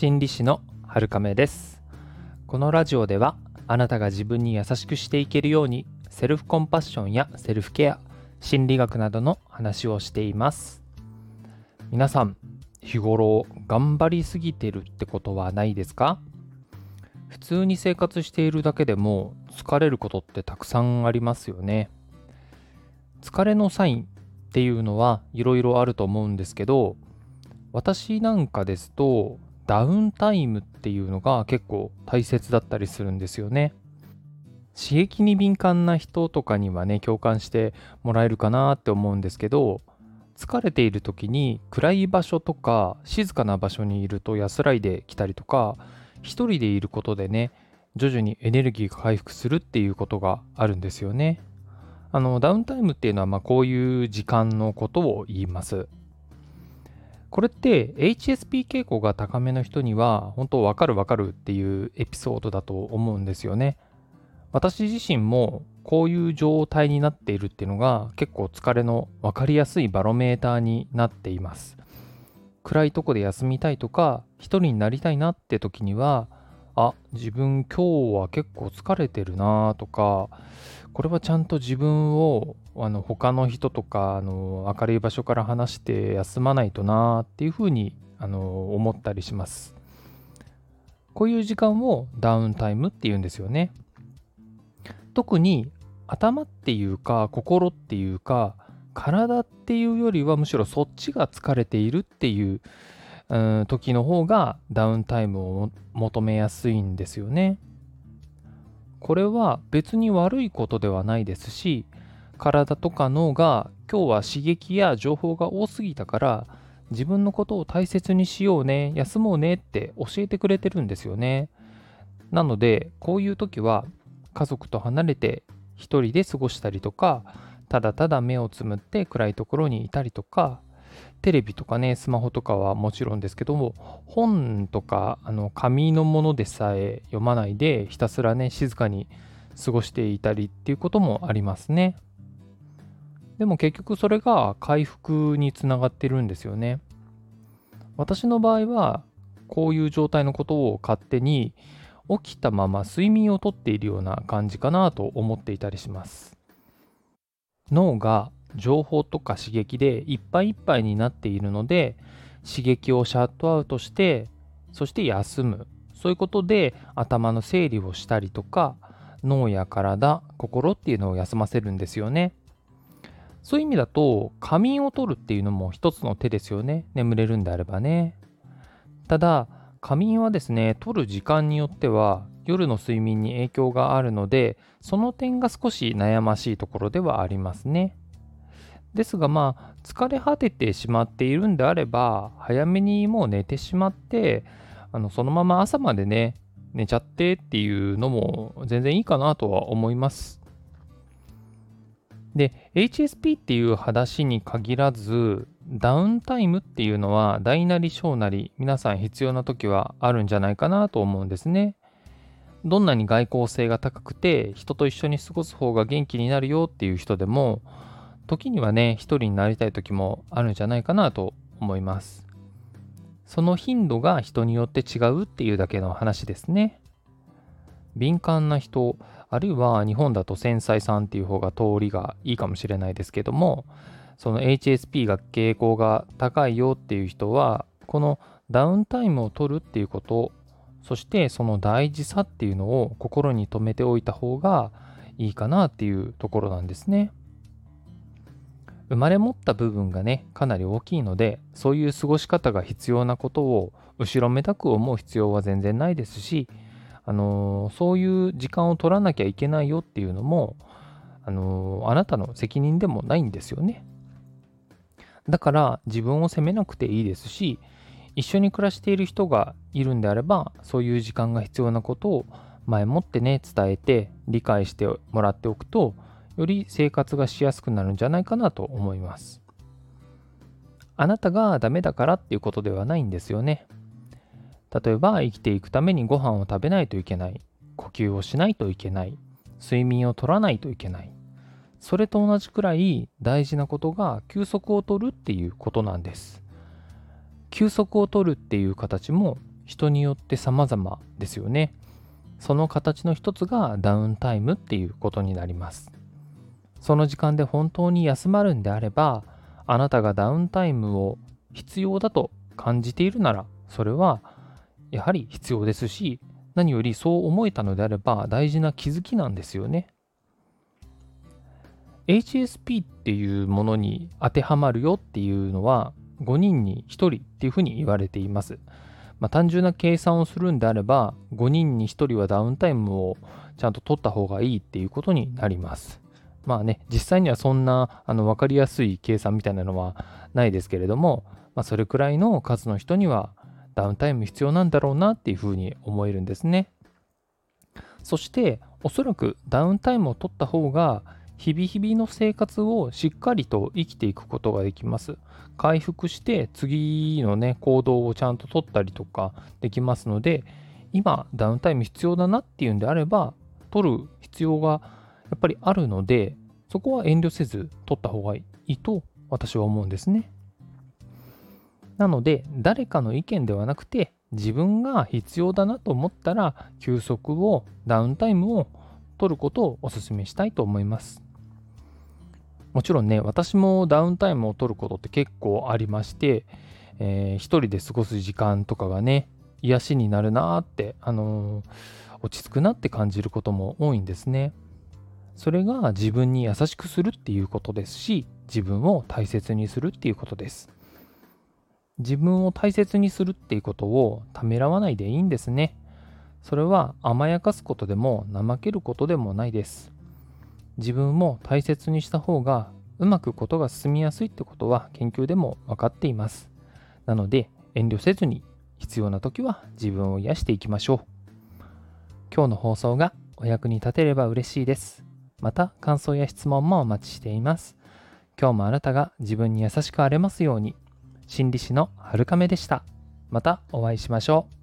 心理師の春亀です。このラジオではあなたが自分に優しくしていけるようにセルフコンパッションやセルフケア心理学などの話をしています。皆さん日頃頑張りすぎてるってことはないですか？普通に生活しているだけでも疲れることってたくさんありますよね。疲れのサインっていうのはいろいろあると思うんですけど私なんかですとダウンタイムっていうのが結構大切だったりするんですよね。刺激に敏感な人とかにはね共感してもらえるかなって思うんですけど疲れている時に暗い場所とか静かな場所にいると安らいできたりとか一人でいることでね徐々にエネルギーが回復するっていうことがあるんですよね。あのダウンタイムっていうのはまあこういう時間のことを言います。これって HSP 傾向が高めの人には本当わかるわかるっていうエピソードだと思うんですよね。私自身もこういう状態になっているっていうのが結構疲れの分かりやすいバロメーターになっています。暗いとこで休みたいとか一人になりたいなって時にはあ自分今日は結構疲れてるなとかこれはちゃんと自分をあの他の人とかあの明るい場所から離して休まないとなっていうふうにあの思ったりします。こういう時間をダウンタイムっていうんですよね。特に頭っていうか心っていうか体っていうよりはむしろそっちが疲れているっていう時の方がダウンタイムを求めやすいんですよね。これは別に悪いことではないですし体とか脳が今日は刺激や情報が多すぎたから自分のことを大切にしようね休もうねって教えてくれてるんですよね。なのでこういう時は家族と離れて一人で過ごしたりとかただただ目をつむって暗いところにいたりとかテレビとかねスマホとかはもちろんですけども本とかあの紙のものでさえ読まないでひたすらね静かに過ごしていたりっていうこともありますね。でも結局それが回復につながってるんですよね。私の場合はこういう状態のことを勝手に起きたまま睡眠をとっているような感じかなと思っていたりします。脳が情報とか刺激でいっぱいいっぱいになっているので刺激をシャットアウトしてそして休む。そういうことで頭の整理をしたりとか脳や体心っていうのを休ませるんですよね。そういう意味だと仮眠を取るっていうのも一つの手ですよね。眠れるんであればね。ただ仮眠はですね取る時間によっては夜の睡眠に影響があるのでその点が少し悩ましいところではありますね。ですがまあ疲れ果ててしまっているんであれば早めにもう寝てしまってあのそのまま朝までね寝ちゃってっていうのも全然いいかなとは思います。で HSP っていう話に限らずダウンタイムっていうのは大なり小なり皆さん必要な時はあるんじゃないかなと思うんですね。どんなに外交性が高くて人と一緒に過ごす方が元気になるよっていう人でも時にはね、一人になりたい時もあるんじゃないかなと思います。その頻度が人によって違うっていうだけの話ですね。敏感な人、あるいは日本だと繊細さんっていう方が通りがいいかもしれないですけども、その HSP が傾向が高いよっていう人は、このダウンタイムを取るっていうこと、そしてその大事さっていうのを心に留めておいた方がいいかなっていうところなんですね。生まれ持った部分がねかなり大きいのでそういう過ごし方が必要なことを後ろめたく思う必要は全然ないですし、あのー、そういう時間を取らなきゃいけないよっていうのも、あのー、あなたの責任でもないんですよね。だから自分を責めなくていいですし一緒に暮らしている人がいるんであればそういう時間が必要なことを前もってね伝えて理解してもらっておくとより生活がしやすくなるんじゃないかなと思います。あなたがダメだからっていうことではないんですよね。例えば生きていくためにご飯を食べないといけない、呼吸をしないといけない、睡眠をとらないといけない。それと同じくらい大事なことが休息をとるっていうことなんです。休息をとるっていう形も人によって様々ですよね。その形の一つがダウンタイムっていうことになります。その時間で本当に休まるんであれば、あなたがダウンタイムを必要だと感じているなら、それはやはり必要ですし、何よりそう思えたのであれば大事な気づきなんですよね。HSP っていうものに当てはまるよっていうのは5人に1人っていうふうに言われています。まあ、単純な計算をするんであれば5人に1人はダウンタイムをちゃんと取った方がいいっていうことになります。まあね、実際にはそんなあの分かりやすい計算みたいなのはないですけれども、まあ、それくらいの数の人にはダウンタイム必要なんだろうなっていうふうに思えるんですね。そしておそらくダウンタイムを取った方が日々日々の生活をしっかりと生きていくことができます。回復して次のね、行動をちゃんと取ったりとかできますので、今ダウンタイム必要だなっていうんであれば、取る必要がやっぱりあるので、そこは遠慮せず取った方がいいと私は思うんですね。なので、誰かの意見ではなくて、自分が必要だなと思ったら、休息を、ダウンタイムを取ることをお勧めしたいと思います。もちろんね、私もダウンタイムを取ることって結構ありまして、えー、一人で過ごす時間とかがね、癒しになるなーって、あのー、落ち着くなって感じることも多いんですね。それが自分に優しくするっていうことですし、自分を大切にするっていうことです。自分を大切にするっていうことをためらわないでいいんですね。それは甘やかすことでも怠けることでもないです。自分も大切にした方がうまくことが進みやすいってことは研究でも分かっています。なので遠慮せずに必要な時は自分を癒していきましょう。今日の放送がお役に立てれば嬉しいです。また感想や質問もお待ちしています。今日もあなたが自分に優しくあれますように。心理師の春亀でした。またお会いしましょう。